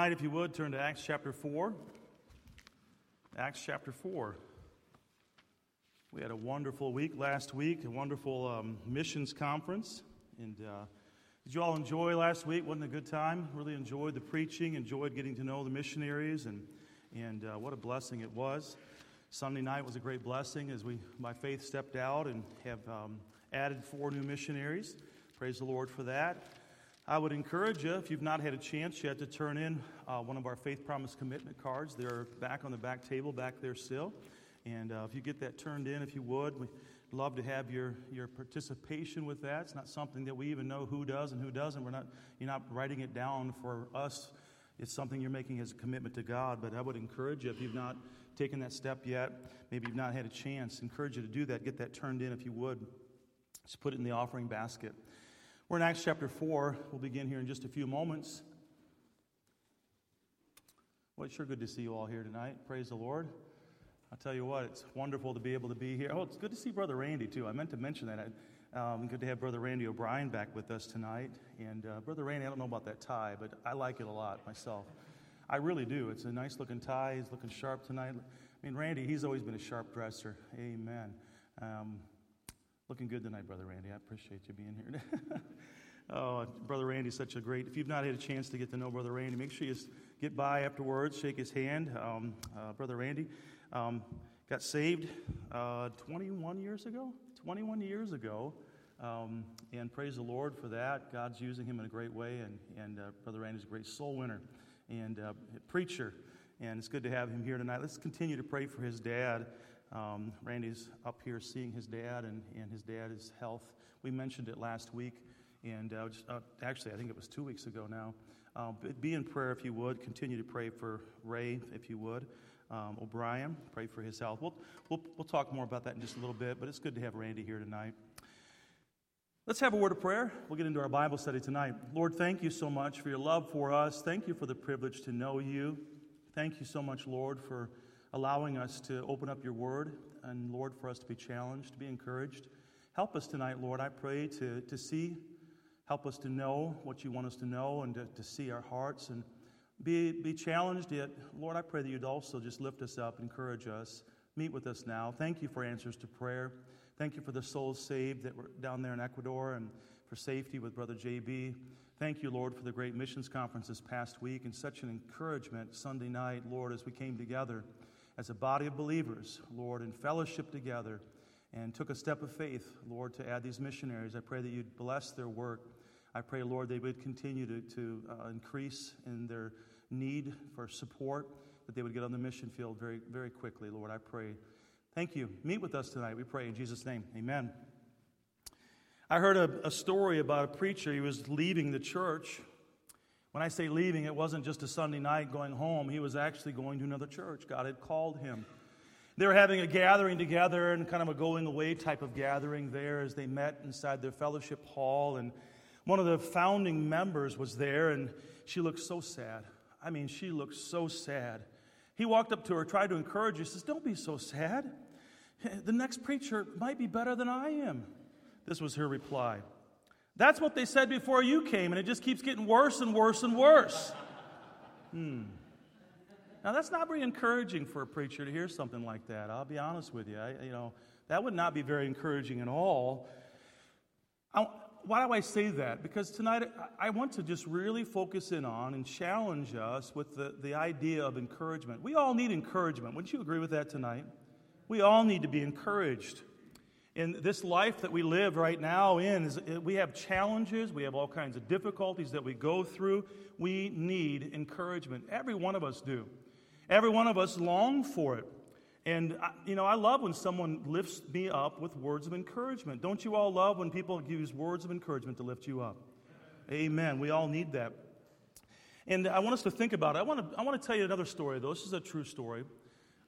Tonight, if you would, turn to Acts chapter 4. Acts chapter 4. We had a wonderful week last week, a wonderful um, missions conference. And uh, did you all enjoy last week? Wasn't it a good time? Really enjoyed the preaching, enjoyed getting to know the missionaries, and, and uh, what a blessing it was. Sunday night was a great blessing as we, by faith, stepped out and have um, added four new missionaries. Praise the Lord for that. I would encourage you, if you've not had a chance yet, to turn in uh, one of our Faith Promise Commitment cards. They're back on the back table back there still. And uh, if you get that turned in, if you would, we'd love to have your, your participation with that. It's not something that we even know who does and who doesn't. We're not, you're not writing it down for us. It's something you're making as a commitment to God. But I would encourage you, if you've not taken that step yet, maybe you've not had a chance, encourage you to do that. Get that turned in if you would. Just put it in the offering basket. We're in Acts chapter 4. We'll begin here in just a few moments. Well, it's sure good to see you all here tonight. Praise the Lord. I'll tell you what, it's wonderful to be able to be here. Oh, it's good to see Brother Randy, too. I meant to mention that. Um, good to have Brother Randy O'Brien back with us tonight. And uh, Brother Randy, I don't know about that tie, but I like it a lot myself. I really do. It's a nice looking tie. He's looking sharp tonight. I mean, Randy, he's always been a sharp dresser. Amen. Um, looking good tonight, Brother Randy. I appreciate you being here. oh, Brother Randy's such a great. If you've not had a chance to get to know Brother Randy, make sure you get by afterwards, shake his hand. Um, uh, Brother Randy, um, got saved uh, 21 years ago. 21 years ago. Um, and praise the Lord for that. God's using him in a great way. And, and uh, Brother Randy's a great soul winner and uh, preacher. And it's good to have him here tonight. Let's continue to pray for his dad. Um, Randy's up here seeing his dad and, and his dad's health. We mentioned it last week. And uh, just, uh, actually, I think it was two weeks ago now. Uh, be in prayer if you would. Continue to pray for Ray if you would um, O'Brien. Pray for his health. We'll, we'll, we'll talk more about that in just a little bit, but it's good to have Randy here tonight. Let's have a word of prayer. We'll get into our Bible study tonight. Lord, thank you so much for your love for us. Thank you for the privilege to know you. Thank you so much, Lord, for allowing us to open up your word and, Lord, for us to be challenged, to be encouraged. Help us tonight, Lord, I pray, to, to see, help us to know what you want us to know and to, to see our hearts and be, be challenged yet. Lord, I pray that you'd also just lift us up, encourage us, meet with us now. Thank you for answers to prayer. Thank you for the souls saved that were down there in Ecuador and for safety with Brother JB. Thank you, Lord, for the great missions conference this past week and such an encouragement Sunday night, Lord, as we came together as a body of believers, Lord, in fellowship together and took a step of faith, Lord, to add these missionaries. I pray that you'd bless their work. I pray, Lord, they would continue to, to uh, increase in their need for support, that they would get on the mission field very, very quickly. Lord, I pray. Thank you. Meet with us tonight, we pray in Jesus' name. Amen. I heard a, a story about a preacher. He was leaving the church. When I say leaving, it wasn't just a Sunday night going home, he was actually going to another church. God had called him. They were having a gathering together and kind of a going away type of gathering there as they met inside their fellowship hall. And one of the founding members was there, and she looked so sad. I mean, she looked so sad. He walked up to her, tried to encourage her, says, Don't be so sad. The next preacher might be better than I am. This was her reply. That's what they said before you came, and it just keeps getting worse and worse and worse. Hmm. Now, that's not very encouraging for a preacher to hear something like that. I'll be honest with you. I, you know, that would not be very encouraging at all. I, why do I say that? Because tonight I want to just really focus in on and challenge us with the, the idea of encouragement. We all need encouragement. Wouldn't you agree with that tonight? We all need to be encouraged. In this life that we live right now in, is, uh, we have challenges, we have all kinds of difficulties that we go through. We need encouragement. Every one of us do. Every one of us long for it. And, uh, you know, I love when someone lifts me up with words of encouragement. Don't you all love when people use words of encouragement to lift you up? Amen. We all need that. And I want us to think about it. I want to, I want to tell you another story, though. This is a true story.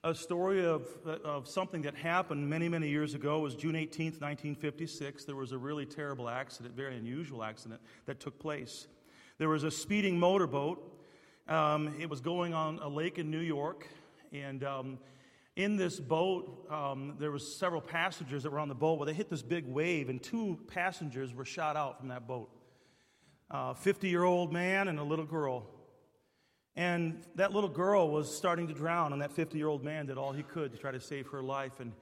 A story of, of something that happened many, many years ago. It was June 18th, 1956. There was a really terrible accident, very unusual accident, that took place. There was a speeding motorboat. Um, it was going on a lake in New York. And um, in this boat, um, there was several passengers that were on the boat. Well, they hit this big wave, and two passengers were shot out from that boat. A 50-year-old man and a little girl. And that little girl was starting to drown, and that 50 year old man did all he could to try to save her life. And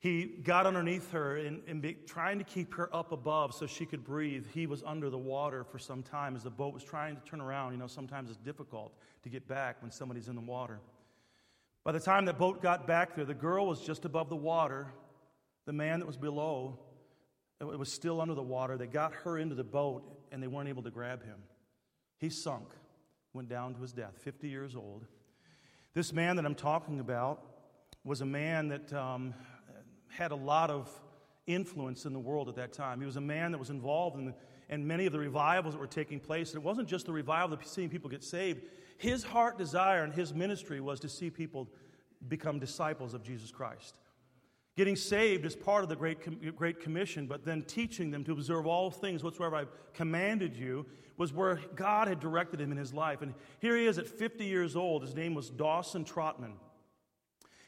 he got underneath her and, and be, trying to keep her up above so she could breathe. He was under the water for some time as the boat was trying to turn around. You know, sometimes it's difficult to get back when somebody's in the water. By the time that boat got back there, the girl was just above the water. The man that was below, it was still under the water. They got her into the boat and they weren't able to grab him. He sunk, went down to his death, 50 years old. This man that I'm talking about was a man that um, had a lot of influence in the world at that time. He was a man that was involved in, the, in many of the revivals that were taking place. And it wasn't just the revival of seeing people get saved. His heart desire and his ministry was to see people become disciples of Jesus Christ. Getting saved is part of the Great, Great Commission, but then teaching them to observe all things whatsoever I've commanded you was where God had directed him in his life. And here he is at 50 years old. His name was Dawson Trotman.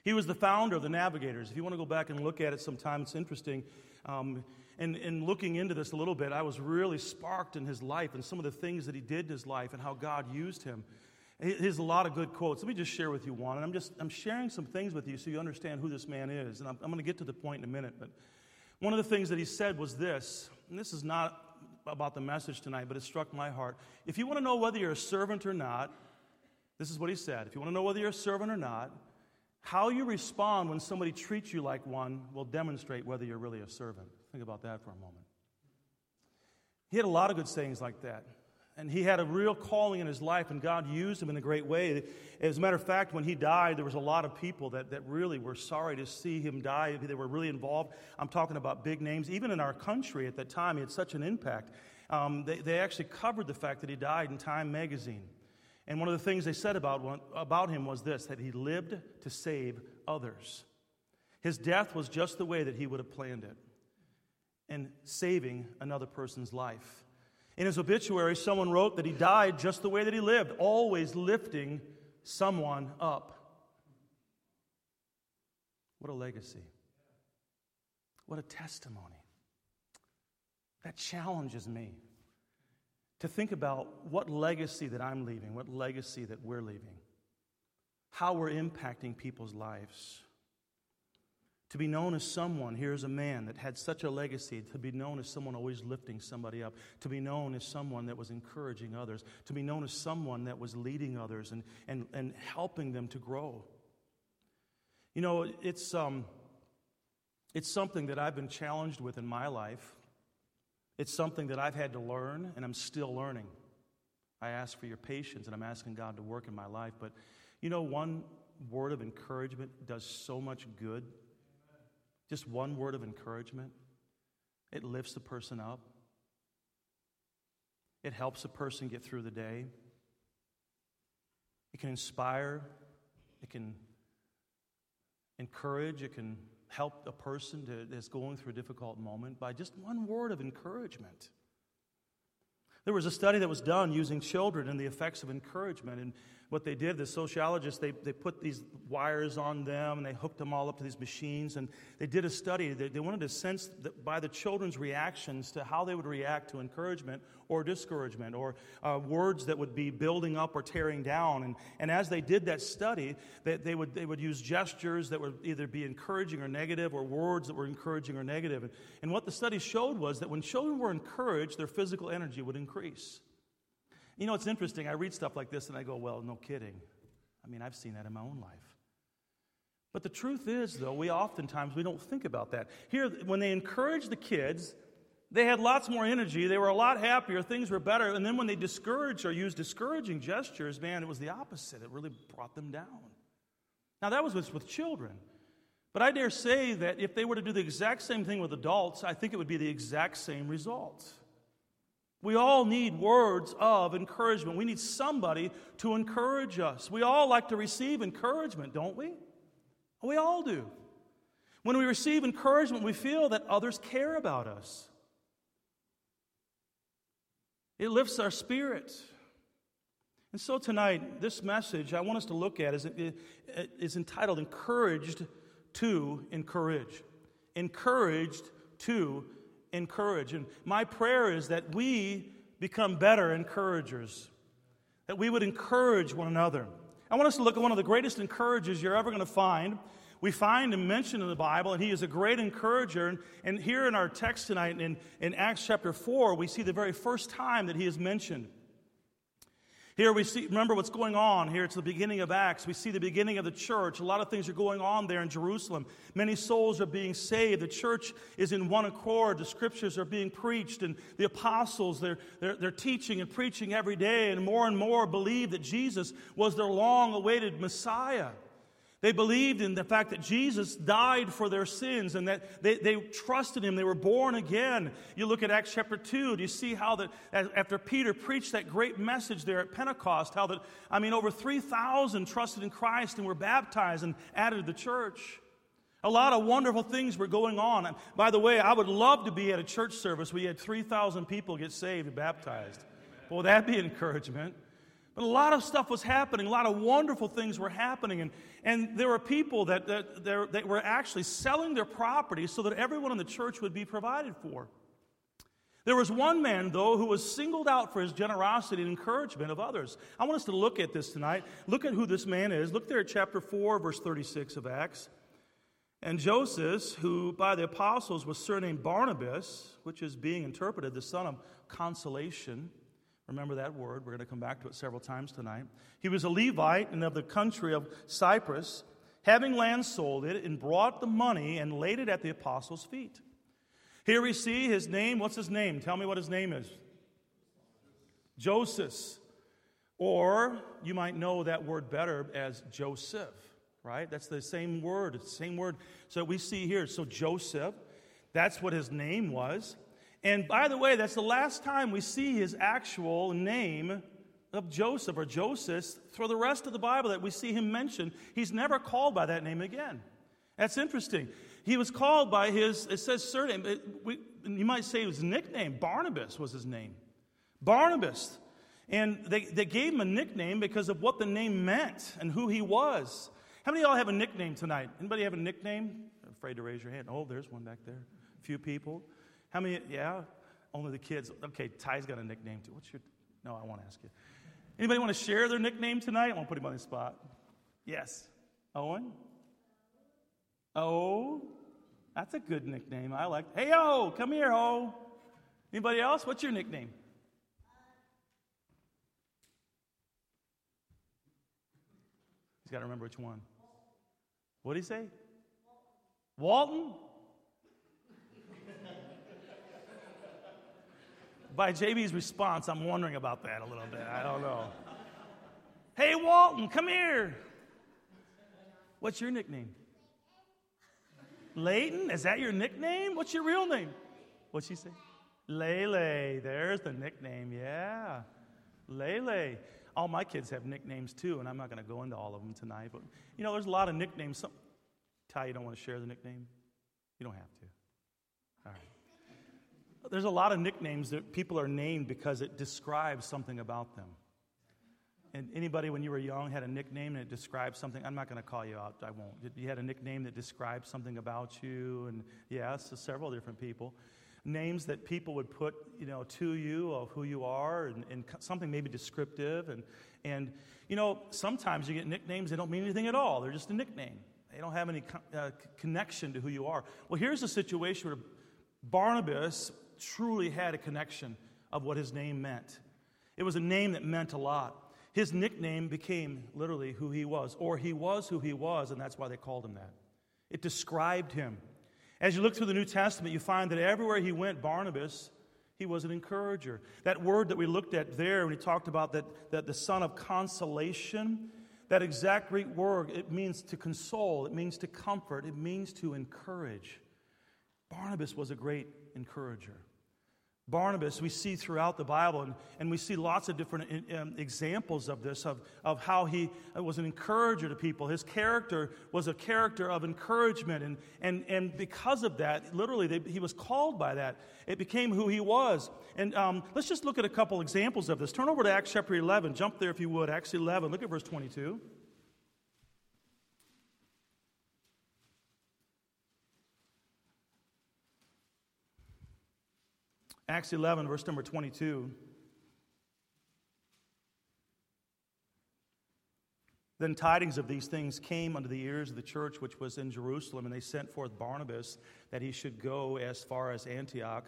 He was the founder of the Navigators. If you want to go back and look at it sometime, it's interesting. Um, and, and looking into this a little bit, I was really sparked in his life and some of the things that he did in his life and how God used him. He has a lot of good quotes. Let me just share with you one. And I'm just I'm sharing some things with you so you understand who this man is. And I'm, I'm going to get to the point in a minute. But one of the things that he said was this, and this is not about the message tonight, but it struck my heart. If you want to know whether you're a servant or not, this is what he said. If you want to know whether you're a servant or not, how you respond when somebody treats you like one will demonstrate whether you're really a servant. Think about that for a moment. He had a lot of good sayings like that. And he had a real calling in his life, and God used him in a great way. As a matter of fact, when he died, there was a lot of people that, that really were sorry to see him die. They were really involved. I'm talking about big names. Even in our country at that time, he had such an impact. Um, they, they actually covered the fact that he died in Time magazine. And one of the things they said about, about him was this that he lived to save others. His death was just the way that he would have planned it, and saving another person's life. In his obituary, someone wrote that he died just the way that he lived, always lifting someone up. What a legacy. What a testimony. That challenges me to think about what legacy that I'm leaving, what legacy that we're leaving, how we're impacting people's lives. To be known as someone, here's a man that had such a legacy, to be known as someone always lifting somebody up, to be known as someone that was encouraging others, to be known as someone that was leading others and, and, and helping them to grow. You know, it's, um, it's something that I've been challenged with in my life it's something that I've had to learn, and I'm still learning. I ask for your patience, and I'm asking God to work in my life. But you know, one word of encouragement does so much good. Just one word of encouragement, it lifts the person up, it helps a person get through the day, it can inspire, it can encourage, it can help a person to, that's going through a difficult moment by just one word of encouragement. There was a study that was done using children and the effects of encouragement. And what they did, the sociologists, they, they put these wires on them and they hooked them all up to these machines. And they did a study. They, they wanted to sense by the children's reactions to how they would react to encouragement or discouragement or uh, words that would be building up or tearing down. And, and as they did that study, they, they, would, they would use gestures that would either be encouraging or negative or words that were encouraging or negative. And, and what the study showed was that when children were encouraged, their physical energy would increase. You know, it's interesting. I read stuff like this and I go, well, no kidding. I mean, I've seen that in my own life. But the truth is, though, we oftentimes we don't think about that. Here, when they encouraged the kids, they had lots more energy. They were a lot happier. Things were better. And then when they discouraged or used discouraging gestures, man, it was the opposite. It really brought them down. Now, that was with, with children. But I dare say that if they were to do the exact same thing with adults, I think it would be the exact same result. We all need words of encouragement. We need somebody to encourage us. We all like to receive encouragement, don't we? We all do. When we receive encouragement, we feel that others care about us. It lifts our spirit. And so tonight, this message I want us to look at is, is entitled Encouraged to Encourage. Encouraged to encourage. And my prayer is that we become better encouragers. that we would encourage one another. I want us to look at one of the greatest encouragers you're ever going to find. We find him mentioned in the Bible, and he is a great encourager. And, and here in our text tonight, in, in Acts chapter 4, we see the very first time that he is mentioned. Here we see, remember what's going on here. It's the beginning of Acts. We see the beginning of the church. A lot of things are going on there in Jerusalem. Many souls are being saved. The church is in one accord. The scriptures are being preached, and the apostles, they're, they're, they're teaching and preaching every day, and more and more believe that Jesus was their long awaited Messiah. They believed in the fact that Jesus died for their sins and that they, they trusted him. They were born again. You look at Acts chapter 2, do you see how that after Peter preached that great message there at Pentecost, how that, I mean, over 3,000 trusted in Christ and were baptized and added to the church. A lot of wonderful things were going on. And by the way, I would love to be at a church service where you had 3,000 people get saved and baptized. Well, that'd be encouragement. But a lot of stuff was happening, a lot of wonderful things were happening. And, and there were people that, that, that were actually selling their property so that everyone in the church would be provided for. There was one man, though, who was singled out for his generosity and encouragement of others. I want us to look at this tonight. Look at who this man is. Look there at chapter 4, verse 36 of Acts. And Joses, who by the apostles was surnamed Barnabas, which is being interpreted the son of consolation, Remember that word. We're going to come back to it several times tonight. He was a Levite and of the country of Cyprus, having land sold it and brought the money and laid it at the apostles' feet. Here we see his name. What's his name? Tell me what his name is. Joses. Or you might know that word better as Joseph, right? That's the same word. It's the same word. So we see here. So Joseph, that's what his name was. And by the way, that's the last time we see his actual name of Joses or Joseph for the rest of the Bible that we see him mentioned. He's never called by that name again. That's interesting. He was called by his, it says surname, it, we, you might say his nickname. Barnabas was his name. Barnabas. And they, they gave him a nickname because of what the name meant and who he was. How many of y'all have a nickname tonight? Anybody have a nickname? Afraid to raise your hand. Oh, there's one back there. A few people. How many? Yeah, only the kids. Okay, Ty's got a nickname too. What's your? No, I want to ask you. Anybody want to share their nickname tonight? I want to put him on the spot. Yes, Owen. Oh, that's a good nickname. I like. Hey, oh, come here, oh. Anybody else? What's your nickname? He's got to remember which one. What did he say? Walton? By JB's response, I'm wondering about that a little bit. I don't know. Hey, Walton, come here. What's your nickname? Layton? Is that your nickname? What's your real name? What'd she say? Lele. There's the nickname. Yeah. Lele. All my kids have nicknames too, and I'm not going to go into all of them tonight. But, you know, there's a lot of nicknames. Some, Ty, you don't want to share the nickname? You don't have to. There's a lot of nicknames that people are named because it describes something about them. And anybody, when you were young, had a nickname and it describes something. I'm not going to call you out. I won't. You had a nickname that describes something about you, and yeah, so several different people. Names that people would put, you know, to you of who you are, and, and something maybe descriptive. And and you know, sometimes you get nicknames. They don't mean anything at all. They're just a nickname. They don't have any uh, connection to who you are. Well, here's a situation where Barnabas truly had a connection of what his name meant. It was a name that meant a lot. His nickname became literally who he was, or he was who he was, and that's why they called him that. It described him. As you look through the New Testament, you find that everywhere he went, Barnabas, he was an encourager. That word that we looked at there when he talked about that, that the son of consolation, that exact Greek word, it means to console, it means to comfort, it means to encourage. Barnabas was a great encourager. Barnabas, we see throughout the Bible, and, and we see lots of different um, examples of this, of, of how he was an encourager to people. His character was a character of encouragement, and, and, and because of that, literally, they, he was called by that. It became who he was. And um, let's just look at a couple examples of this. Turn over to Acts chapter 11. Jump there if you would. Acts 11. Look at verse 22. Acts 11, verse number 22. Then tidings of these things came unto the ears of the church which was in Jerusalem, and they sent forth Barnabas that he should go as far as Antioch,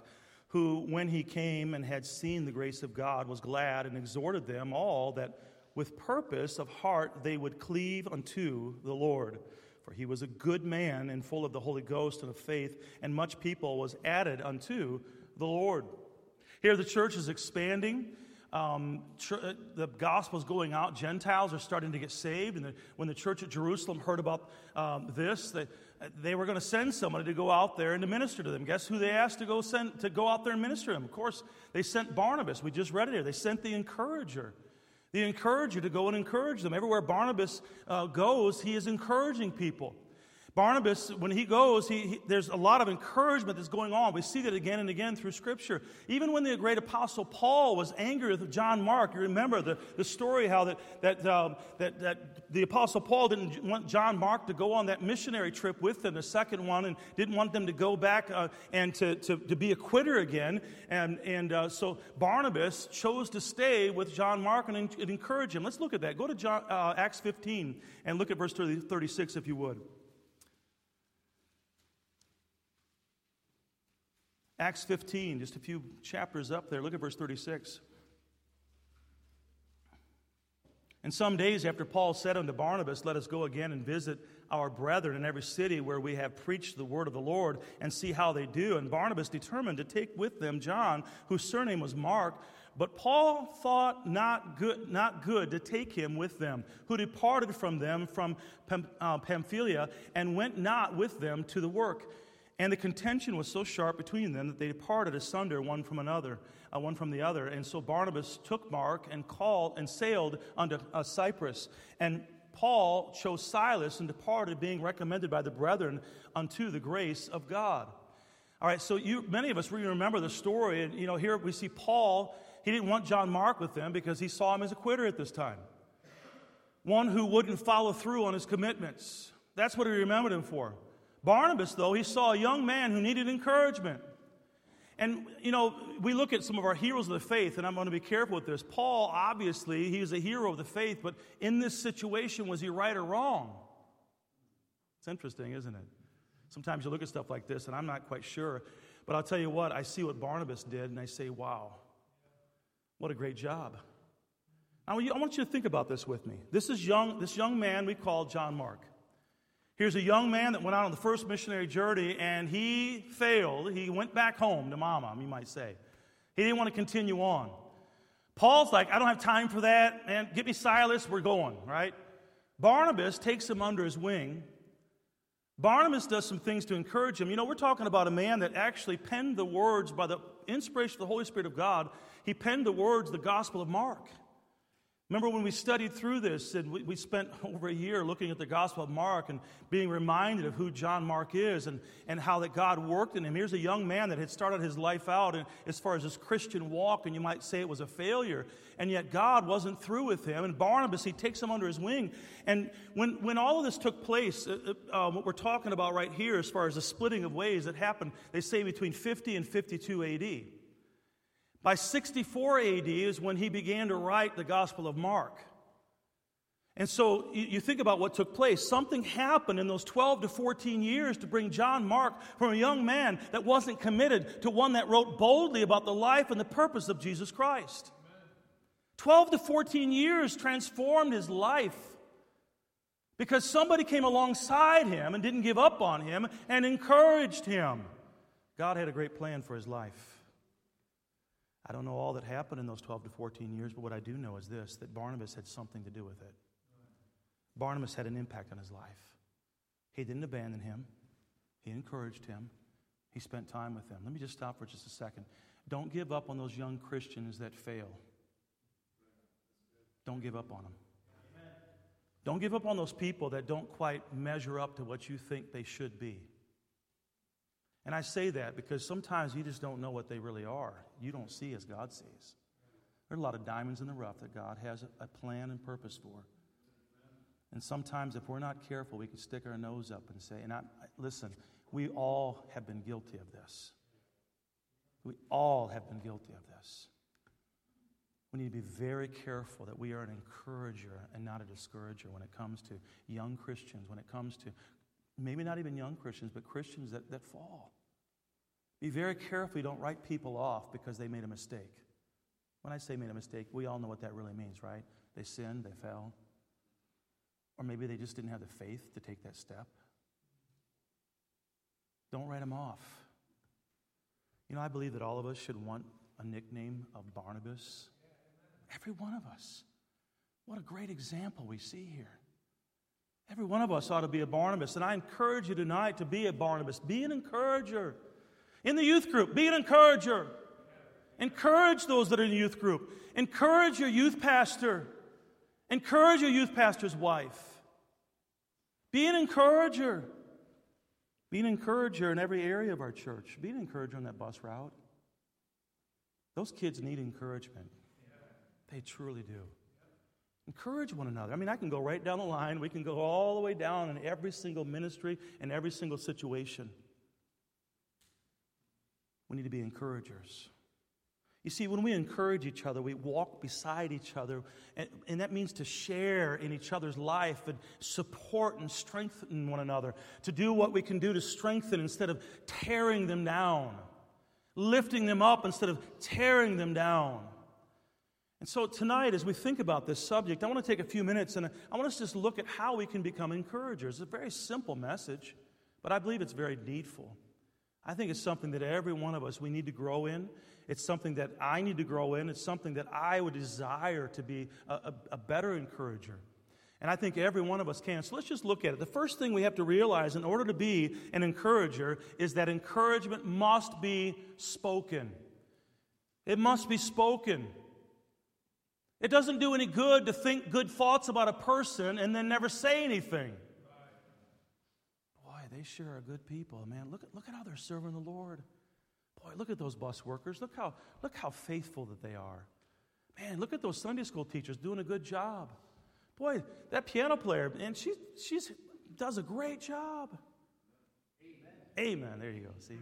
who, when he came and had seen the grace of God, was glad and exhorted them all that with purpose of heart they would cleave unto the Lord. For he was a good man and full of the Holy Ghost and of faith, and much people was added unto the Lord. Here the church is expanding um, tr- uh, the gospel is going out. Gentiles are starting to get saved. And the, when the church at Jerusalem heard about um, this, they, they were going to send somebody to go out there and to minister to them. Guess who they asked to go, send, to go out there and minister to them? Of course, they sent Barnabas. We just read it here. They sent the encourager. The encourager to go and encourage them. Everywhere Barnabas uh, goes, he is encouraging people. Barnabas, when he goes, he, he, there's a lot of encouragement that's going on. We see that again and again through Scripture. Even when the great apostle Paul was angry with John Mark, you remember the, the story how that, that, um, that, that the apostle Paul didn't want John Mark to go on that missionary trip with them, the second one, and didn't want them to go back uh, and to, to, to be a quitter again. And, and uh, so Barnabas chose to stay with John Mark and, and encourage him. Let's look at that. Go to John, uh, Acts 15 and look at verse 30, 36 if you would. Acts 15, just a few chapters up there. Look at verse 36. And some days after Paul said unto Barnabas, Let us go again and visit our brethren in every city where we have preached the word of the Lord and see how they do. And Barnabas determined to take with them John, whose surname was Mark. But Paul thought not good, not good to take him with them, who departed from them from uh, Pamphylia and went not with them to the work. And the contention was so sharp between them that they departed asunder one from another, uh, one from the other. And so Barnabas took Mark and called and sailed unto uh, Cyprus. And Paul chose Silas and departed, being recommended by the brethren unto the grace of God. All right, so you, many of us really remember the story. And, you know, here we see Paul, he didn't want John Mark with them because he saw him as a quitter at this time. One who wouldn't follow through on his commitments. That's what he remembered him for. Barnabas, though, he saw a young man who needed encouragement. And, you know, we look at some of our heroes of the faith, and I'm going to be careful with this. Paul, obviously, he was a hero of the faith, but in this situation, was he right or wrong? It's interesting, isn't it? Sometimes you look at stuff like this, and I'm not quite sure. But I'll tell you what, I see what Barnabas did, and I say, wow, what a great job. I want you to think about this with me. This is young, this young man we call John Mark. Here's a young man that went out on the first missionary journey and he failed. He went back home to mama, you might say. He didn't want to continue on. Paul's like, I don't have time for that, man. Get me Silas, we're going, right? Barnabas takes him under his wing. Barnabas does some things to encourage him. You know, we're talking about a man that actually penned the words by the inspiration of the Holy Spirit of God. He penned the words, the Gospel of Mark. Remember when we studied through this and we, we, spent over a year looking at the Gospel of Mark and being reminded of who John Mark is and, and how that God worked in him. Here's a young man that had started his life out and, as far as his Christian walk, and you might say it was a failure. And yet God wasn't through with him. And Barnabas, he takes him under his wing. And when, when all of this took place, uh, uh, what we're talking about right here, as far as the splitting of ways that happened, they say between 50 and 52 AD. By 64 AD is when he began to write the Gospel of Mark. And so you think about what took place. Something happened in those 12 to 14 years to bring John Mark from a young man that wasn't committed to one that wrote boldly about the life and the purpose of Jesus Christ. 12 to 14 years transformed his life because somebody came alongside him and didn't give up on him and encouraged him. God had a great plan for his life. I don't know all that happened in those 12 to 14 years, but what I do know is this that Barnabas had something to do with it. Barnabas had an impact on his life. He didn't abandon him, he encouraged him, he spent time with him. Let me just stop for just a second. Don't give up on those young Christians that fail. Don't give up on them. Don't give up on those people that don't quite measure up to what you think they should be. And I say that because sometimes you just don't know what they really are. You don't see as God sees. There are a lot of diamonds in the rough that God has a plan and purpose for. And sometimes, if we're not careful, we can stick our nose up and say, and I, listen, we all have been guilty of this. We all have been guilty of this. We need to be very careful that we are an encourager and not a discourager when it comes to young Christians, when it comes to maybe not even young Christians, but Christians that, that fall. Be very careful you don't write people off because they made a mistake. When I say made a mistake, we all know what that really means, right? They sinned, they fell. Or maybe they just didn't have the faith to take that step. Don't write them off. You know, I believe that all of us should want a nickname of Barnabas. Every one of us. What a great example we see here. Every one of us ought to be a Barnabas. And I encourage you tonight to be a Barnabas. Be an encourager. In the youth group, be an encourager. Encourage those that are in the youth group. Encourage your youth pastor. Encourage your youth pastor's wife. Be an encourager. Be an encourager in every area of our church. Be an encourager on that bus route. Those kids need encouragement. They truly do. Encourage one another. I mean, I can go right down the line. We can go all the way down in every single ministry and every single situation. We need to be encouragers. You see, when we encourage each other, we walk beside each other, and, and, that means to share in each other's life and support and strengthen one another, to do what we can do to strengthen instead of tearing them down, lifting them up instead of tearing them down. And so tonight, as we think about this subject, I want to take a few minutes and I want us to just look at how we can become encouragers. It's a very simple message, but I believe it's very needful. I think it's something that every one of us we need to grow in. It's something that I need to grow in. It's something that I would desire to be a, a, a better encourager. And I think every one of us can. So let's just look at it. The first thing we have to realize in order to be an encourager is that encouragement must be spoken. It must be spoken. It doesn't do any good to think good thoughts about a person and then never say anything. They sure are good people, man. Look at, look at how they're serving the Lord. Boy, look at those bus workers. Look how, look how faithful that they are. Man, look at those Sunday school teachers doing a good job. Boy, that piano player, man, she she's, does a great job. Amen. Amen. There you go. See?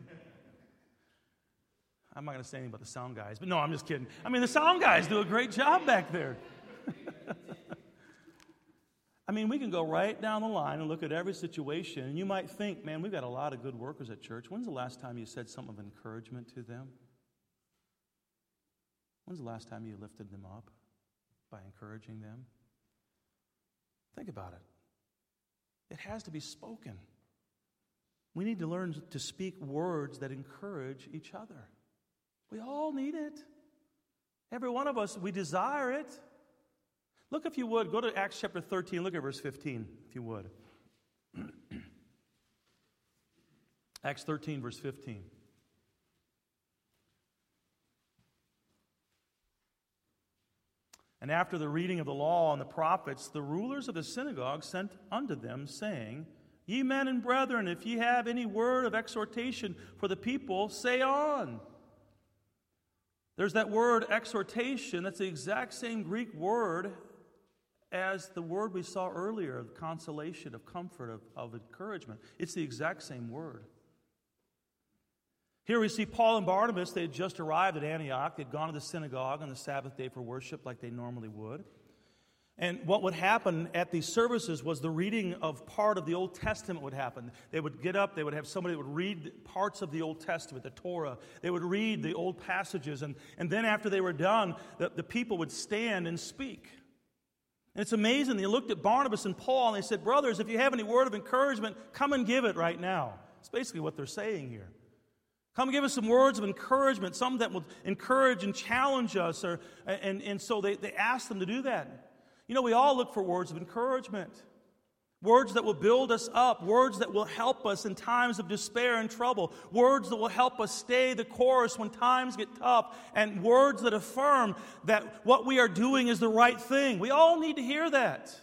I'm not going to say anything about the sound guys, but no, I'm just kidding. I mean, the sound guys do a great job back there. I mean, we can go right down the line and look at every situation, and you might think, man, we've got a lot of good workers at church. When's the last time you said something of encouragement to them? When's the last time you lifted them up by encouraging them? Think about it. It has to be spoken. We need to learn to speak words that encourage each other. We all need it. Every one of us, we desire it. Look, if you would, go to Acts chapter 13, look at verse 15, if you would. Acts 13, verse 15. And after the reading of the law and the prophets, the rulers of the synagogue sent unto them, saying, Ye men and brethren, if ye have any word of exhortation for the people, say on. There's that word exhortation, that's the exact same Greek word as the word we saw earlier of consolation, of comfort, of, of encouragement. It's the exact same word. Here we see Paul and Barnabas. They had just arrived at Antioch. They'd gone to the synagogue on the Sabbath day for worship like they normally would. And what would happen at these services was the reading of part of the Old Testament would happen. They would get up, they would have somebody that would read parts of the Old Testament, the Torah. They would read the old passages. And, and then after they were done, the, the people would stand and speak. And it's amazing. They looked at Barnabas and Paul and they said, Brothers, if you have any word of encouragement, come and give it right now. It's basically what they're saying here. Come give us some words of encouragement, some that will encourage and challenge us. Or, and, and so they, they asked them to do that. You know, we all look for words of encouragement, words that will build us up, words that will help us in times of despair and trouble, words that will help us stay the course when times get tough, and words that affirm that what we are doing is the right thing. We all need to hear that.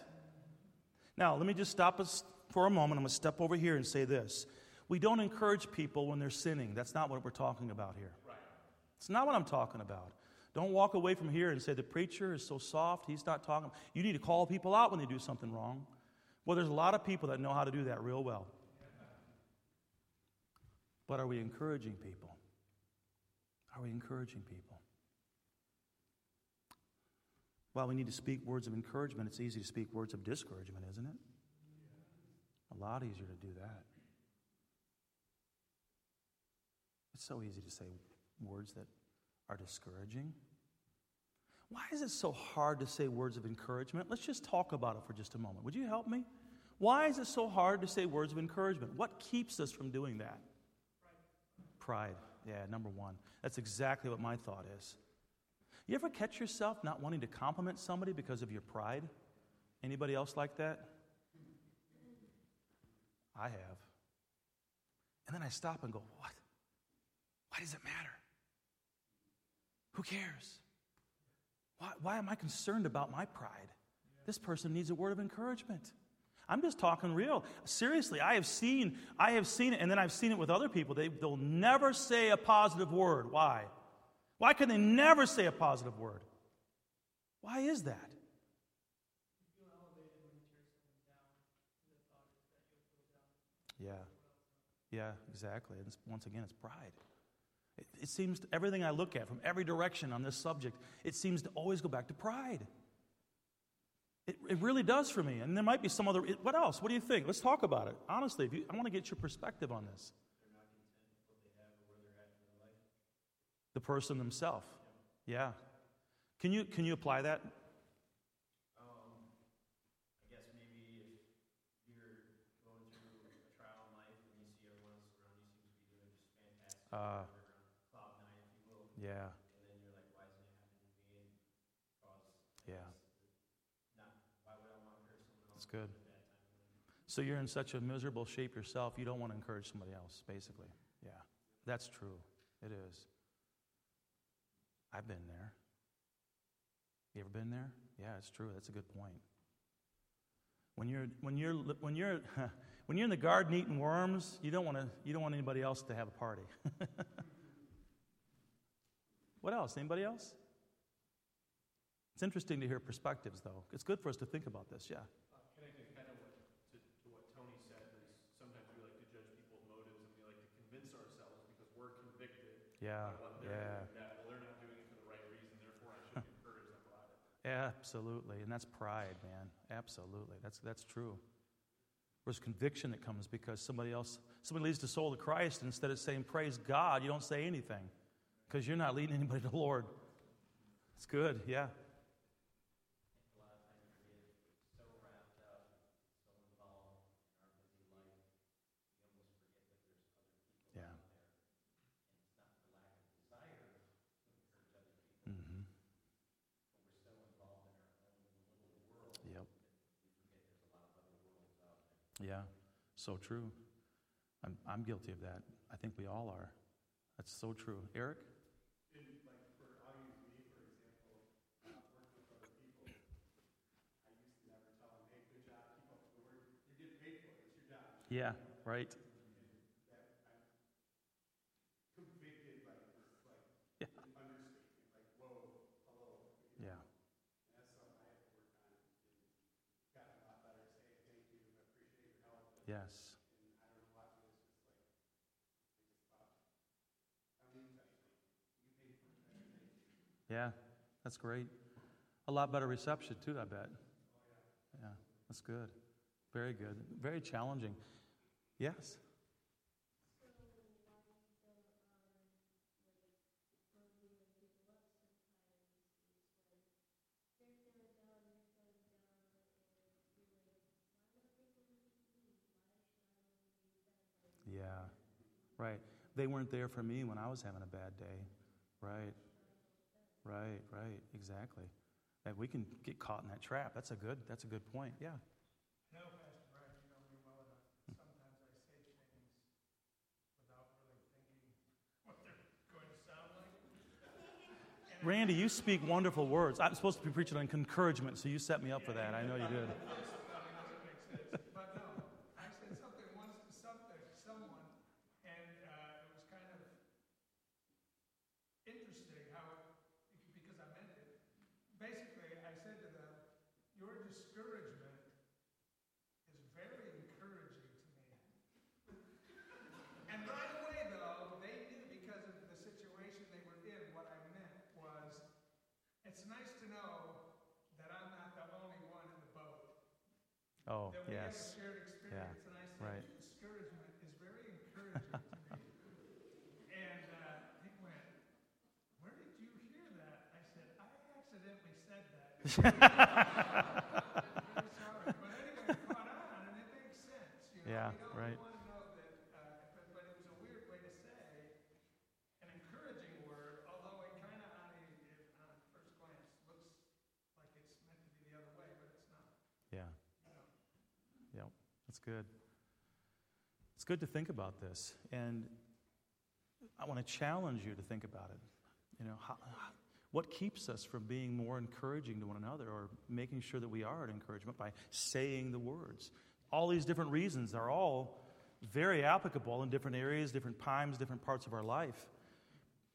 Now, let me just stop us for a moment. I'm going to step over here and say this. We don't encourage people when they're sinning. That's not what we're talking about here. It's not what I'm talking about. Don't walk away from here and say, the preacher is so soft, he's not talking. You need to call people out when they do something wrong. Well, there's a lot of people that know how to do that real well. But are we encouraging people? Are we encouraging people? while we need to speak words of encouragement, it's easy to speak words of discouragement, isn't it? A lot easier to do that. It's so easy to say words that are discouraging. Why is it so hard to say words of encouragement? Let's just talk about it for just a moment. Would you help me? Why is it so hard to say words of encouragement? What keeps us from doing that? Pride. Yeah, number one. That's exactly what my thought is. You ever catch yourself not wanting to compliment somebody because of your pride? Anybody else like that? I have. And then I stop and go, What? Why does it matter? Who cares? Why, why am I concerned about my pride? This person needs a word of encouragement. I'm just talking real. Seriously, I have seen, I have seen it, and then I've seen it with other people. They, they'll never say a positive word. Why? Why can they never say a positive word? Why is that? Yeah. Yeah, exactly. And once again, it's pride. It, it seems to, everything I look at from every direction on this subject, it seems to always go back to pride. It, it really does for me. And there might be some other. It, what else? What do you think? Let's talk about it. Honestly, you, I want to get your perspective on this. The person themselves. Yeah. Can you, can you apply that? Um, I guess maybe if you're going through a trial in life and you see everyone else around you seems to be doing just fantastic, Uh, or on cloud nine, if you will, yeah. and then you're like, why isn't it happening to me? Cause Yeah. not. Why would I want to hurt someone? That's good. at that time? So you're in such a miserable shape yourself, you don't want to encourage somebody else, basically. Yeah, that's true. It is. I've been there. You ever been there? Yeah, it's true. That's a good point. When you're when you're when you're when you're in the garden eating worms, you don't want to you don't want anybody else to have a party. what else? Anybody else? It's interesting to hear perspectives, though. It's good for us to think about this. Yeah. Uh, kind of to, to what Tony said, sometimes we like to judge people's motives and we like to convince ourselves because we're convicted Yeah. by what they're Yeah. that, well, they're not doing it for the right reason, therefore I shouldn't encourage them about it. Absolutely, and that's pride, man. Absolutely, that's that's true. There's conviction that comes because somebody else, somebody leads the soul to Christ, and instead of saying praise God, you don't say anything because you're not leading anybody to the Lord. It's good, yeah. Yeah. So true. I'm I'm guilty of that. I think we all are. That's so true. Eric. Paid right. it, thank you. Yeah. That's great. A lot better reception too. I bet. Yeah. That's good. Very good. Very challenging. Yes. Yeah, right. They weren't there for me when I was having a bad day. Right, right, right. Exactly. And we can get caught in that trap. That's a good. That's a good point. Yeah. I know, Pastor Brian, you know me well enough. Sometimes I say things without really thinking what they're going to sound like. Randy, you speak wonderful words. I'm supposed to be preaching on encouragement, so you set me up for that. I know you did. But no, I said something once to something, someone, and uh, it was kind of interesting how, because I meant it. Basically, I said to them, your discouragement is very encouraging to me. And right away, though, they knew because of the situation they were in, what I meant was, it's nice to know Oh, that we have a yes. shared experience, and I said, right. discouragement is very encouraging to me. And uh, he went, where did you hear that? I said, I accidentally said that. I'm very sorry. But anyway, it caught on, and it makes sense. You know, Yeah, we don't right. want to know that, uh, but, but it was a weird way to say an encouraging word, although it kind of on a, it- on a first glance looks like it's meant to be the other way, but it's not. Yeah. You know. Yep, that's good. It's good to think about this, and I want to challenge you to think about it. You know, how, what keeps us from being more encouraging to one another, or making sure that we are an encouragement by saying the words? All these different reasons are all very applicable in different areas, different times, different parts of our life,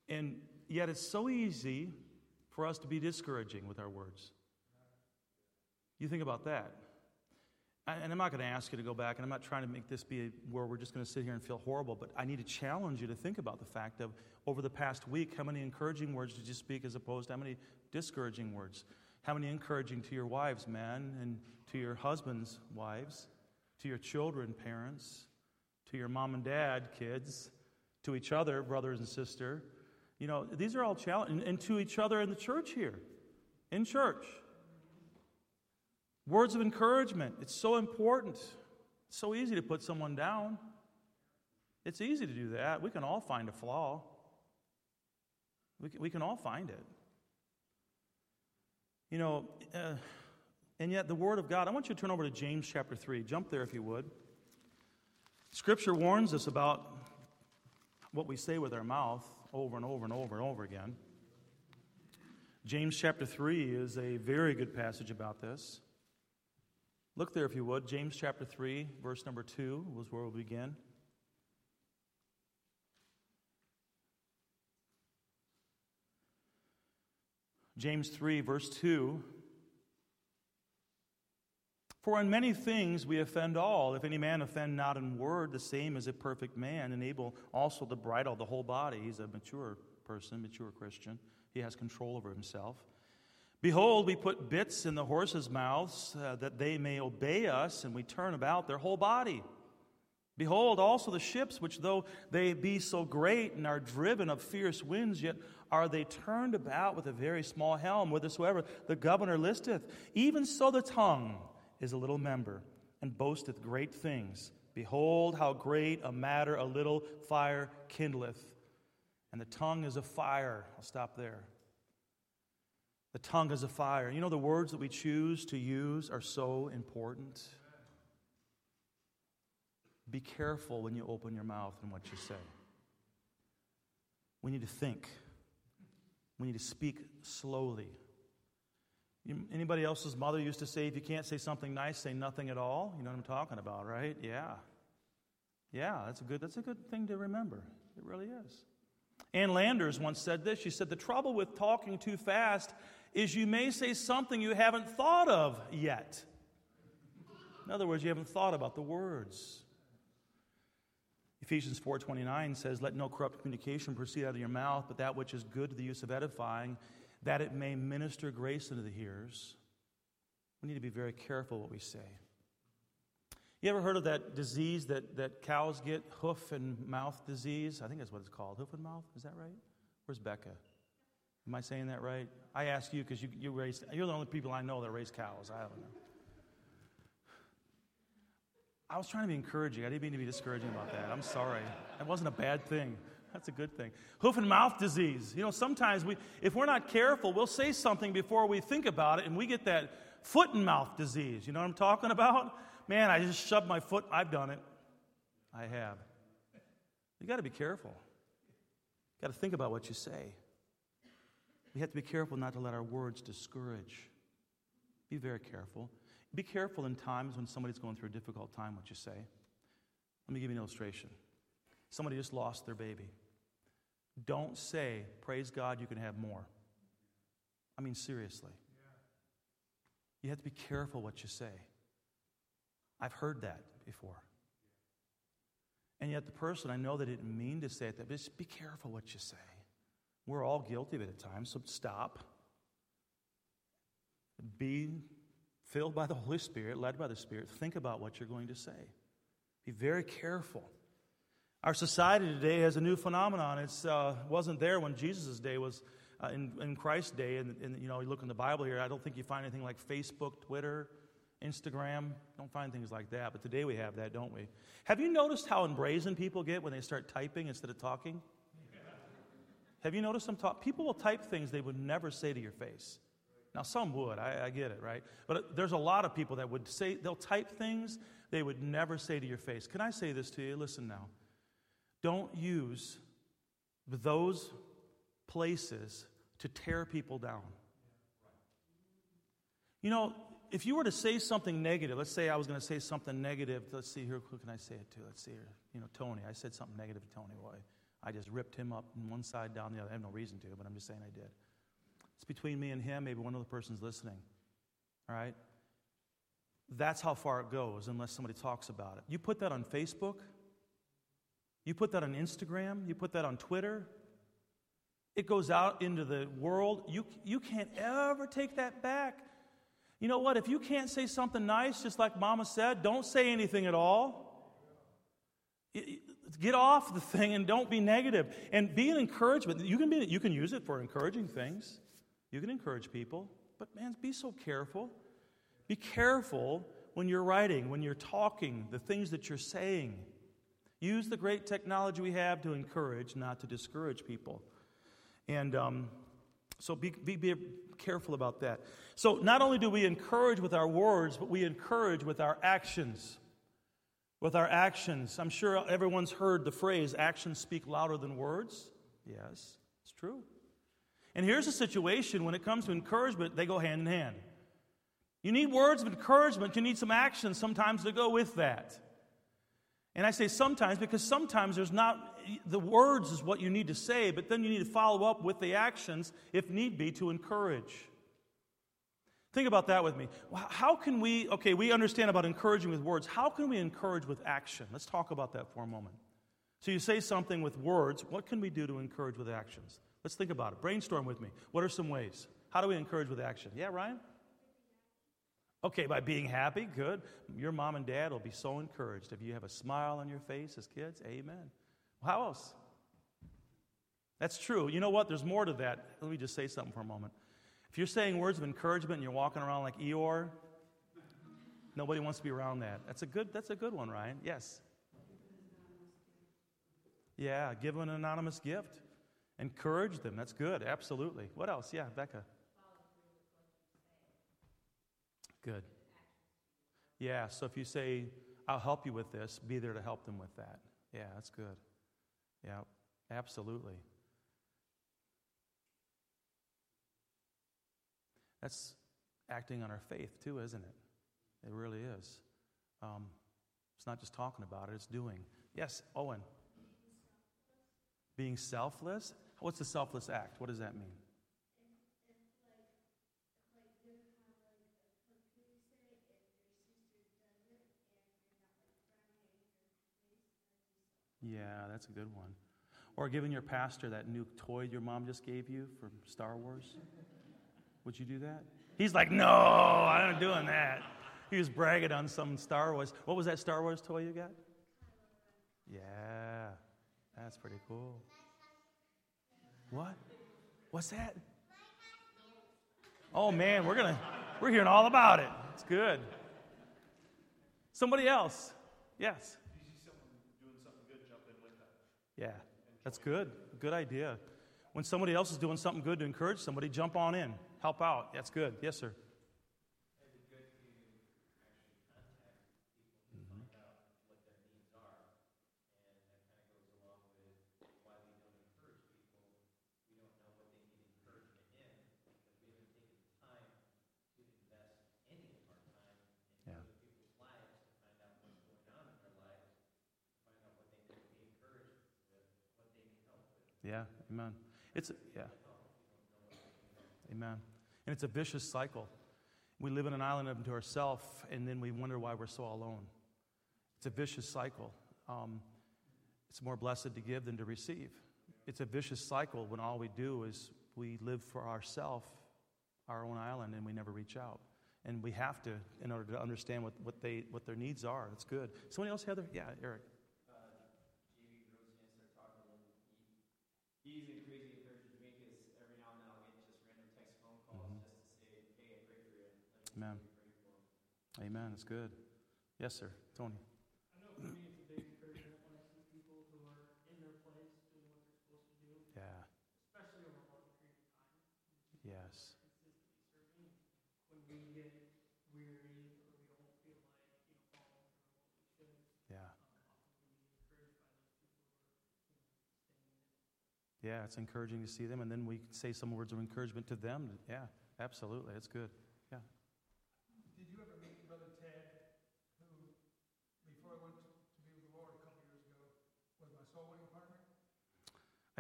and yet it's so easy for us to be discouraging with our words. You think about that. And I'm not going to ask you to go back, and I'm not trying to make this be where we're just going to sit here and feel horrible, but I need to challenge you to think about the fact of over the past week, how many encouraging words did you speak as opposed to how many discouraging words? How many encouraging to your wives, men, and to your husbands, wives, to your children, parents, to your mom and dad, kids, to each other, brothers and sister? You know, these are all challenges, and to each other in the church here, in church. Words of encouragement. It's so important. It's so easy to put someone down. It's easy to do that. We can all find a flaw. We can, we can all find it. You know, uh, and yet the Word of God, I want you to turn over to James chapter 3. Jump there if you would. Scripture warns us about what we say with our mouth over and over and over and over again. James chapter 3 is a very good passage about this. Look there if you would. James chapter 3, verse number 2 was where we'll begin. James 3, verse 2. For in many things we offend all. If any man offend not in word, the same is a perfect man, and able also to bridle the whole body. He's a mature person, mature Christian. He has control over himself. Behold, we put bits in the horses' mouths uh, that they may obey us, and we turn about their whole body. Behold, also the ships, which though they be so great and are driven of fierce winds, yet are they turned about with a very small helm, whithersoever the governor listeth. Even so the tongue is a little member, and boasteth great things. Behold, how great a matter a little fire kindleth. And the tongue is a fire. I'll stop there. The tongue is a fire. You know, the words that we choose to use are so important. Be careful when you open your mouth and what you say. We need to think. We need to speak slowly. Anybody else's mother used to say, if you can't say something nice, say nothing at all. You know what I'm talking about, right? Yeah. Yeah, that's a good, that's a good thing to remember. It really is. Ann Landers once said this. She said, The trouble with talking too fast is you may say something you haven't thought of yet. In other words, you haven't thought about the words. Ephesians 4:29 says, "Let no corrupt communication proceed out of your mouth, but that which is good to the use of edifying, that it may minister grace unto the hearers." We need to be very careful what we say. You ever heard of that disease that, that cows get, hoof and mouth disease? I think that's what it's called. Hoof and mouth? Is that right? Where's Becca? Am I saying that right? I ask you because you, you raised, you're the only people I know that raise cows. I don't know. I was trying to be encouraging. I didn't mean to be discouraging about that. I'm sorry. That wasn't a bad thing. That's a good thing. Hoof and mouth disease. You know, sometimes we, if we're not careful, we'll say something before we think about it, and we get that foot and mouth disease. You know what I'm talking about? Man, I just shoved my foot. I've done it. I have. You got to be careful. You got to think about what you say. We have to be careful not to let our words discourage. Be very careful. Be careful in times when somebody's going through a difficult time, what you say. Let me give you an illustration. Somebody just lost their baby. Don't say, Praise God, you can have more. I mean, seriously. You have to be careful what you say. I've heard that before. And yet, the person, I know they didn't mean to say it, but just be careful what you say. We're all guilty of it at times, so stop. Be filled by the Holy Spirit, led by the Spirit, think about what you're going to say. Be very careful. Our society today has a new phenomenon. It uh, wasn't there when Jesus' day was uh, in, in Christ's day. And, and, you know, you look in the Bible here, I don't think you find anything like Facebook, Twitter, Instagram. Don't find things like that. But today we have that, don't we? Have you noticed how embrazen people get when they start typing instead of talking? Have you noticed them talk? People will type things they would never say to your face. Now, some would, I, I, get it, right? But uh, there's a lot of people that would say, they'll type things they would never say to your face. Can I say this to you? Listen now. Don't use those places to tear people down. You know, if you were to say something negative, let's say I was going to say something negative. Let's see here, who can I say it to? Let's see here. You know, Tony. I said something negative to Tony. Boy, I just ripped him up on one side, down the other. I have no reason to, but I'm just saying I did. It's between me and him. Maybe one of the person's listening. All right? That's how far it goes unless somebody talks about it. You put that on Facebook, you put that on Instagram, you put that on Twitter, it goes out into the world. You, you can't ever take that back. You know what? If you can't say something nice, just like Mama said, don't say anything at all. Get off the thing and don't be negative. And be an encouragement. You can, be, you can use it for encouraging things. You can encourage people, but man, be so careful. Be careful when you're writing, when you're talking, the things that you're saying. Use the great technology we have to encourage, not to discourage people. And um, so be, be, be careful about that. So not only do we encourage with our words, but we encourage with our actions. With our actions. I'm sure everyone's heard the phrase, actions speak louder than words. Yes, it's true. And here's a situation when it comes to encouragement, they go hand in hand. You need words of encouragement, you need some actions sometimes to go with that. And I say sometimes because sometimes there's not, the words is what you need to say, but then you need to follow up with the actions, if need be, to encourage. Think about that with me. How can we, okay, we understand about encouraging with words. How can we encourage with action? Let's talk about that for a moment. So you say something with words. What can we do to encourage with actions? Let's think about it. Brainstorm with me. What are some ways? How do we encourage with action? Yeah, Ryan? Okay, by being happy, good. Your mom and dad will be so encouraged if you have a smile on your face as kids. Amen. How else? That's true. You know what? There's more to that. Let me just say something for a moment. If you're saying words of encouragement and you're walking around like Eeyore, nobody wants to be around that. That's a good, that's a good one, Ryan. Yes. Yeah, give them an anonymous gift. Encourage them. That's good. Absolutely. What else? Yeah, Becca. Good. Yeah, so if you say, I'll help you with this, be there to help them with that. Yeah, that's good. Yeah, absolutely. That's acting on our faith, too, isn't it? It really is. Um, it's not just talking about it, it's doing. Yes, Owen. Being selfless? What's the selfless act? What does that mean? Yeah, that's a good one. Or giving your pastor that new toy your mom just gave you for Star Wars. Would you do that? He's like, no, I'm not doing that. He was bragging on some Star Wars. What was that Star Wars toy you got? Yeah, that's pretty cool. What? What's that? Oh man, we're gonna we're hearing all about it. It's good. Somebody else. Yes. Yeah, that's good. Good idea. When somebody else is doing something good to encourage somebody, jump on in, help out. That's good. Yes, sir. Yeah, amen. It's yeah. Amen. And it's a vicious cycle. We live in an island unto ourselves, and then we wonder why we're so alone. It's a vicious cycle. Um, it's more blessed to give than to receive. It's a vicious cycle when all we do is we live for ourselves, our own island, and we never reach out. and we have to in order to understand what, what, they, what their needs are. That's good. Somebody else, Heather? Yeah, Eric. uh, JV Roseanne started talking, and he, he's a crazy encourager to me because every now and then I'll get just random text phone calls Mhm. just to say, hey, I pray for you. Like, Amen. Amen. That's good. Yes, sir. Tony. Yeah. especially over a long period of time. Yes. When we get weary or we don't feel like, you know, following what we should, Yeah. Yeah, it's encouraging to see them, and then we say some words of encouragement to them. Yeah, absolutely. It's good. Did you ever meet Brother Ted, who, before I went to to be with the Lord a couple years ago, was my soul winning partner?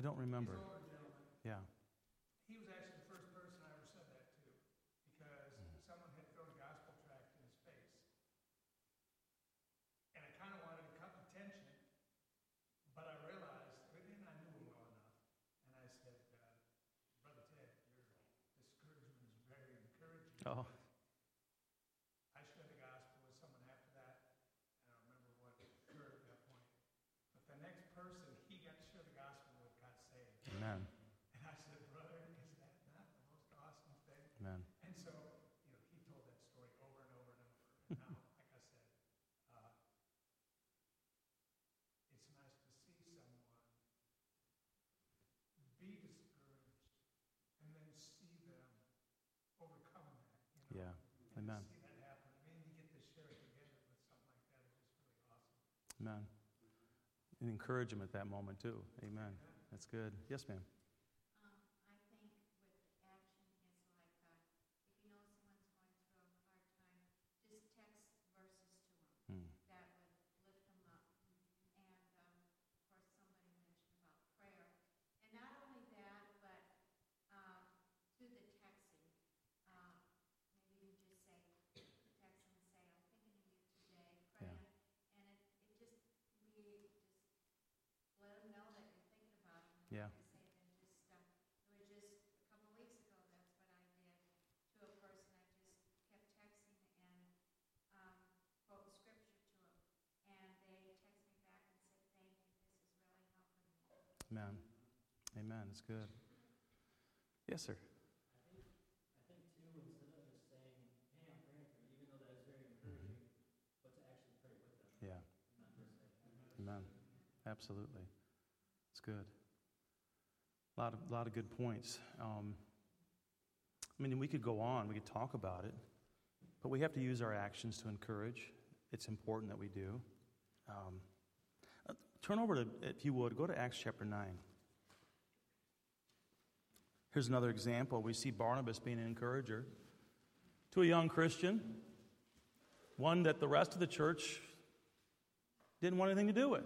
I don't remember. He's older gentleman. Yeah. He was actually the first person I ever said that to, because someone had thrown a gospel tract in his face. And I kind of wanted to cut the tension, but I realized, and I knew him well enough, and I said, uh, Brother Ted, your discouragement is very encouraging. Oh, I shared the gospel with someone after that. I don't remember what occurred at that point. But the next person he got to share the gospel with got saved. amen. And I said, brother, is that not the most awesome thing? Amen. And so, you know, he told that story over and over and over. And now, like I said, uh, it's nice to see someone be discouraged and then see them overcome that. You know? Yeah. And Amen. see that happen. I get to share it together with something like that is just really awesome. Amen. And encourage them at that moment, too. Amen. That's good. Yes, ma'am. Um, I think with action is like, uh, if you know someone's going through a hard time, just text verses to them. Hmm. That would lift them up. And, um, of course, somebody mentioned about prayer. And not only that, but, um, through the texting, uh, maybe you just say, text and say, I'm thinking of you today, Yeah. praying. And it, it just, we just let them know that you're thinking about them. Yeah. Like I say, then just, uh, it was just a couple of weeks ago, that's what I did to a person. I just kept texting and, um, quote scripture to them. And they texted me back and said, thank you, this is really helping me. Amen. Amen. That's good. Yes, sir. I think, I think too, instead of just saying, hey, I'm praying for you, even though that is very encouraging, but to actually pray with them, Yeah. not just say, Amen. Absolutely. It's good. A lot of, lot of good points. Um, I mean, we could go on, we could talk about it, but we have to use our actions to encourage. It's important that we do. Um, turn over to, if you would, go to Acts chapter 9. Here's another example. We see Barnabas being an encourager to a young Christian, one that the rest of the church didn't want anything to do with.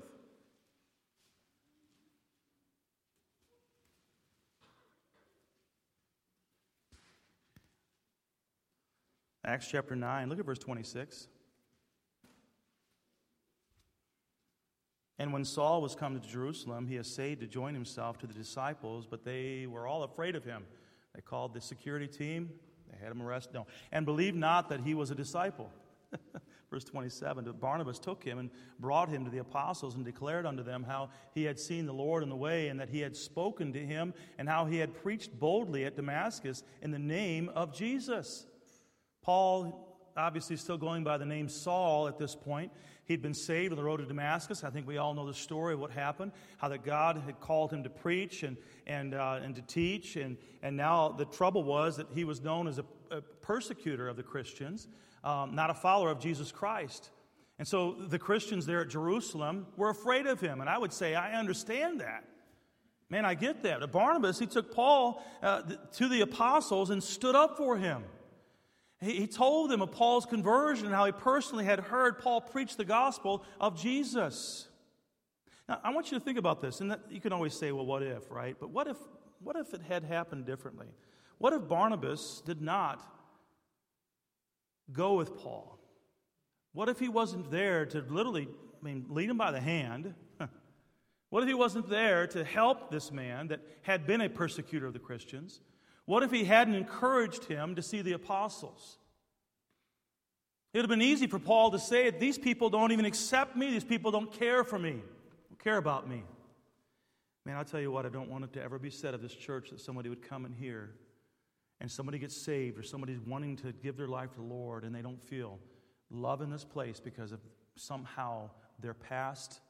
Acts chapter 9, look at verse 26. And when Saul was come to Jerusalem, he essayed to join himself to the disciples, but they were all afraid of him. They called the security team, they had him arrested. No, and believed not that he was a disciple. Verse 27 But Barnabas took him and brought him to the apostles and declared unto them how he had seen the Lord in the way and that he had spoken to him and how he had preached boldly at Damascus in the name of Jesus. Paul, obviously, still going by the name Saul at this point. He'd been saved on the road to Damascus. I think we all know the story of what happened, how that God had called him to preach and, and, uh, and to teach. And, and now the trouble was that he was known as a, a persecutor of the Christians, um, not a follower of Jesus Christ. And so the Christians there at Jerusalem were afraid of him. And I would say, I understand that. Man, I get that. But Barnabas, he took Paul uh, to the apostles and stood up for him. He, told them of Paul's conversion and how he personally had heard Paul preach the gospel of Jesus. Now, I want you to think about this, and that, you can always say, well, what if, right? But what if, what if it had happened differently? What if Barnabas did not go with Paul? What if he wasn't there to literally, I mean, lead him by the hand? What if he wasn't there to help this man that had been a persecutor of the Christians? What if he hadn't encouraged him to see the apostles? It would have been easy for Paul to say, These people don't even accept me. These people don't care for me, don't care about me. Man, I'll tell you what, I don't want it to ever be said of this church that somebody would come in here and somebody gets saved or somebody's wanting to give their life to the Lord and they don't feel love in this place because of somehow their past,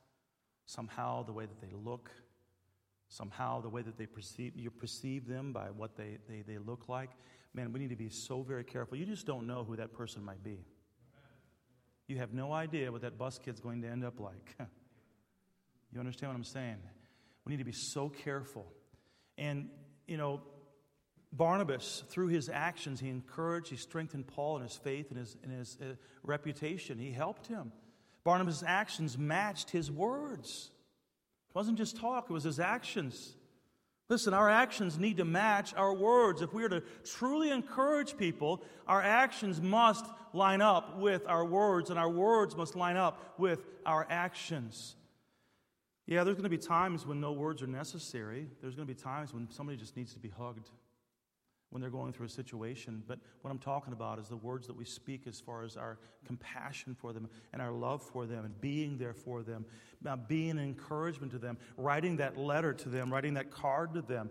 somehow the way that they look, somehow the way that they perceive you perceive them by what they, they, they look like. Man, we need to be so very careful. You just don't know who that person might be. You have no idea what that bus kid's going to end up like. you understand what I'm saying? We need to be so careful. And, you know, Barnabas, through his actions, he encouraged, he strengthened Paul in his faith and his, in his uh, reputation. He helped him. Barnabas' actions matched his words. It wasn't just talk, it was his actions. Listen, our actions need to match our words. If we are to truly encourage people, our actions must line up with our words, and our words must line up with our actions. Yeah, there's going to be times when no words are necessary. There's going to be times when somebody just needs to be hugged when they're going through a situation. But what I'm talking about is the words that we speak as far as our compassion for them and our love for them and being there for them, uh, being an encouragement to them, writing that letter to them, writing that card to them,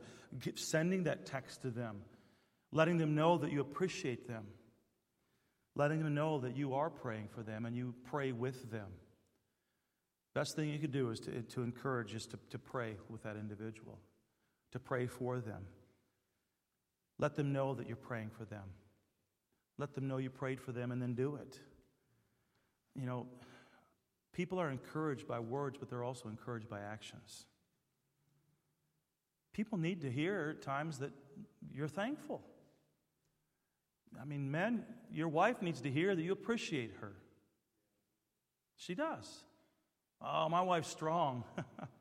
sending that text to them, letting them know that you appreciate them, letting them know that you are praying for them and you pray with them. Best thing you could do is to, to encourage is to, to pray with that individual, to pray for them. Let them know that you're praying for them. Let them know you prayed for them and then do it. You know, people are encouraged by words, but they're also encouraged by actions. People need to hear at times that you're thankful. I mean, men, your wife needs to hear that you appreciate her. She does. Oh, my wife's strong.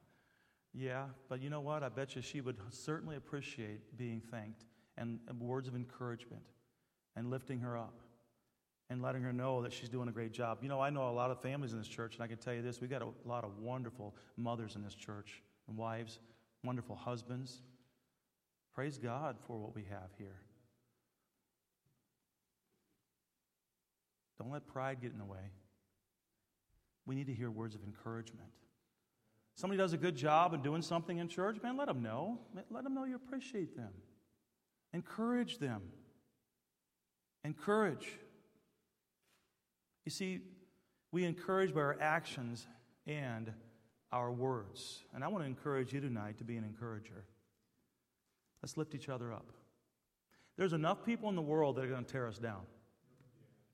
yeah, but you know what? I bet you she would certainly appreciate being thanked and, words of encouragement and lifting her up and letting her know that she's doing a great job. You know, I know a lot of families in this church, and I can tell you this we got a lot of wonderful mothers in this church and wives, wonderful husbands. Praise God for what we have here. Don't let pride get in the way. We need to hear words of encouragement. Somebody does a good job in doing something in church, man, let them know. Let them know you appreciate them. Encourage them. Encourage. You see, we encourage by our actions and our words. And I want to encourage you tonight to be an encourager. Let's lift each other up. There's enough people in the world that are going to tear us down.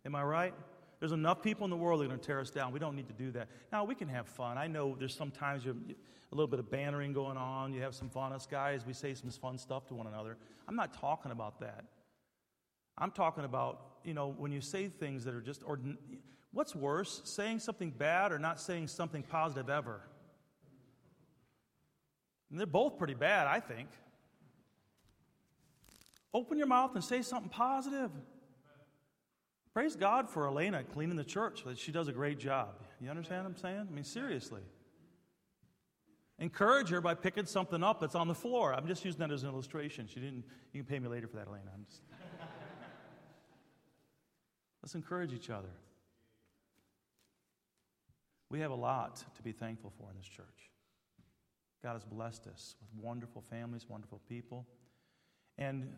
Am I right? There's enough people in the world that are going to tear us down. We don't need to do that. Now, we can have fun. I know there's sometimes a little bit of bantering going on. You have some fun. Us guys, we say some fun stuff to one another. I'm not talking about that. I'm talking about, you know, when you say things that are just, or what's worse, saying something bad or not saying something positive ever? And they're both pretty bad, I think. Open your mouth and say something positive. Praise God for Elena cleaning the church. She does a great job. You understand what I'm saying? I mean, seriously. Encourage her by picking something up that's on the floor. I'm just using that as an illustration. She didn't, you can pay me later for that, Elena. I'm just. Let's encourage each other. We have a lot to be thankful for in this church. God has blessed us with wonderful families, wonderful people. And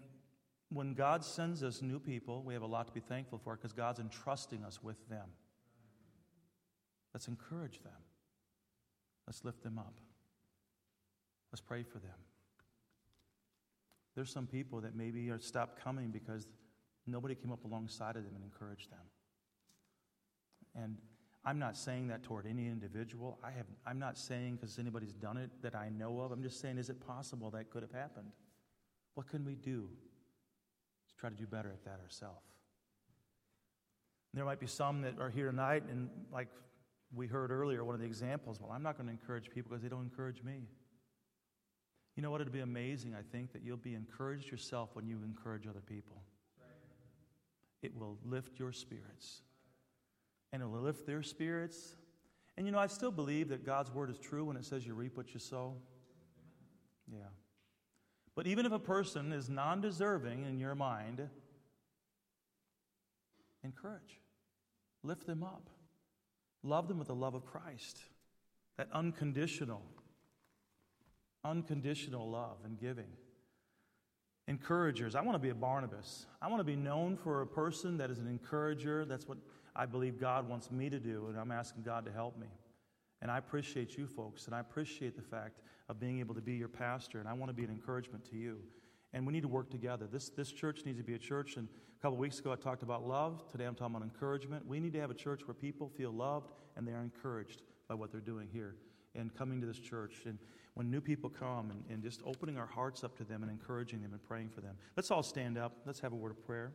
when God sends us new people, we have a lot to be thankful for because God's entrusting us with them. Let's encourage them. Let's lift them up. Let's pray for them. There's some people that maybe are stopped coming because nobody came up alongside of them and encouraged them. And I'm not saying that toward any individual. I have, I'm not saying because anybody's done it that I know of. I'm just saying, is it possible that could have happened? What can we do try to do better at that ourselves. There might be some that are here tonight, and like we heard earlier, one of the examples, well, I'm not going to encourage people because they don't encourage me. You know what? It'd be amazing, I think, that you'll be encouraged yourself when you encourage other people. It will lift your spirits. And it will lift their spirits. And you know, I still believe that God's word is true when it says you reap what you sow. Yeah. But even if a person is non deserving in your mind, encourage. Lift them up. Love them with the love of Christ. That unconditional, unconditional love and giving. Encouragers. I want to be a Barnabas. I want to be known for a person that is an encourager. That's what I believe God wants me to do, and I'm asking God to help me. And I appreciate you folks, and I appreciate the fact of being able to be your pastor, and I want to be an encouragement to you. And we need to work together. This, this church needs to be a church, and a couple weeks ago I talked about love. Today I'm talking about encouragement. We need to have a church where people feel loved and they are encouraged by what they're doing here and coming to this church. And when new people come and, and just opening our hearts up to them and encouraging them and praying for them. Let's all stand up. Let's have a word of prayer.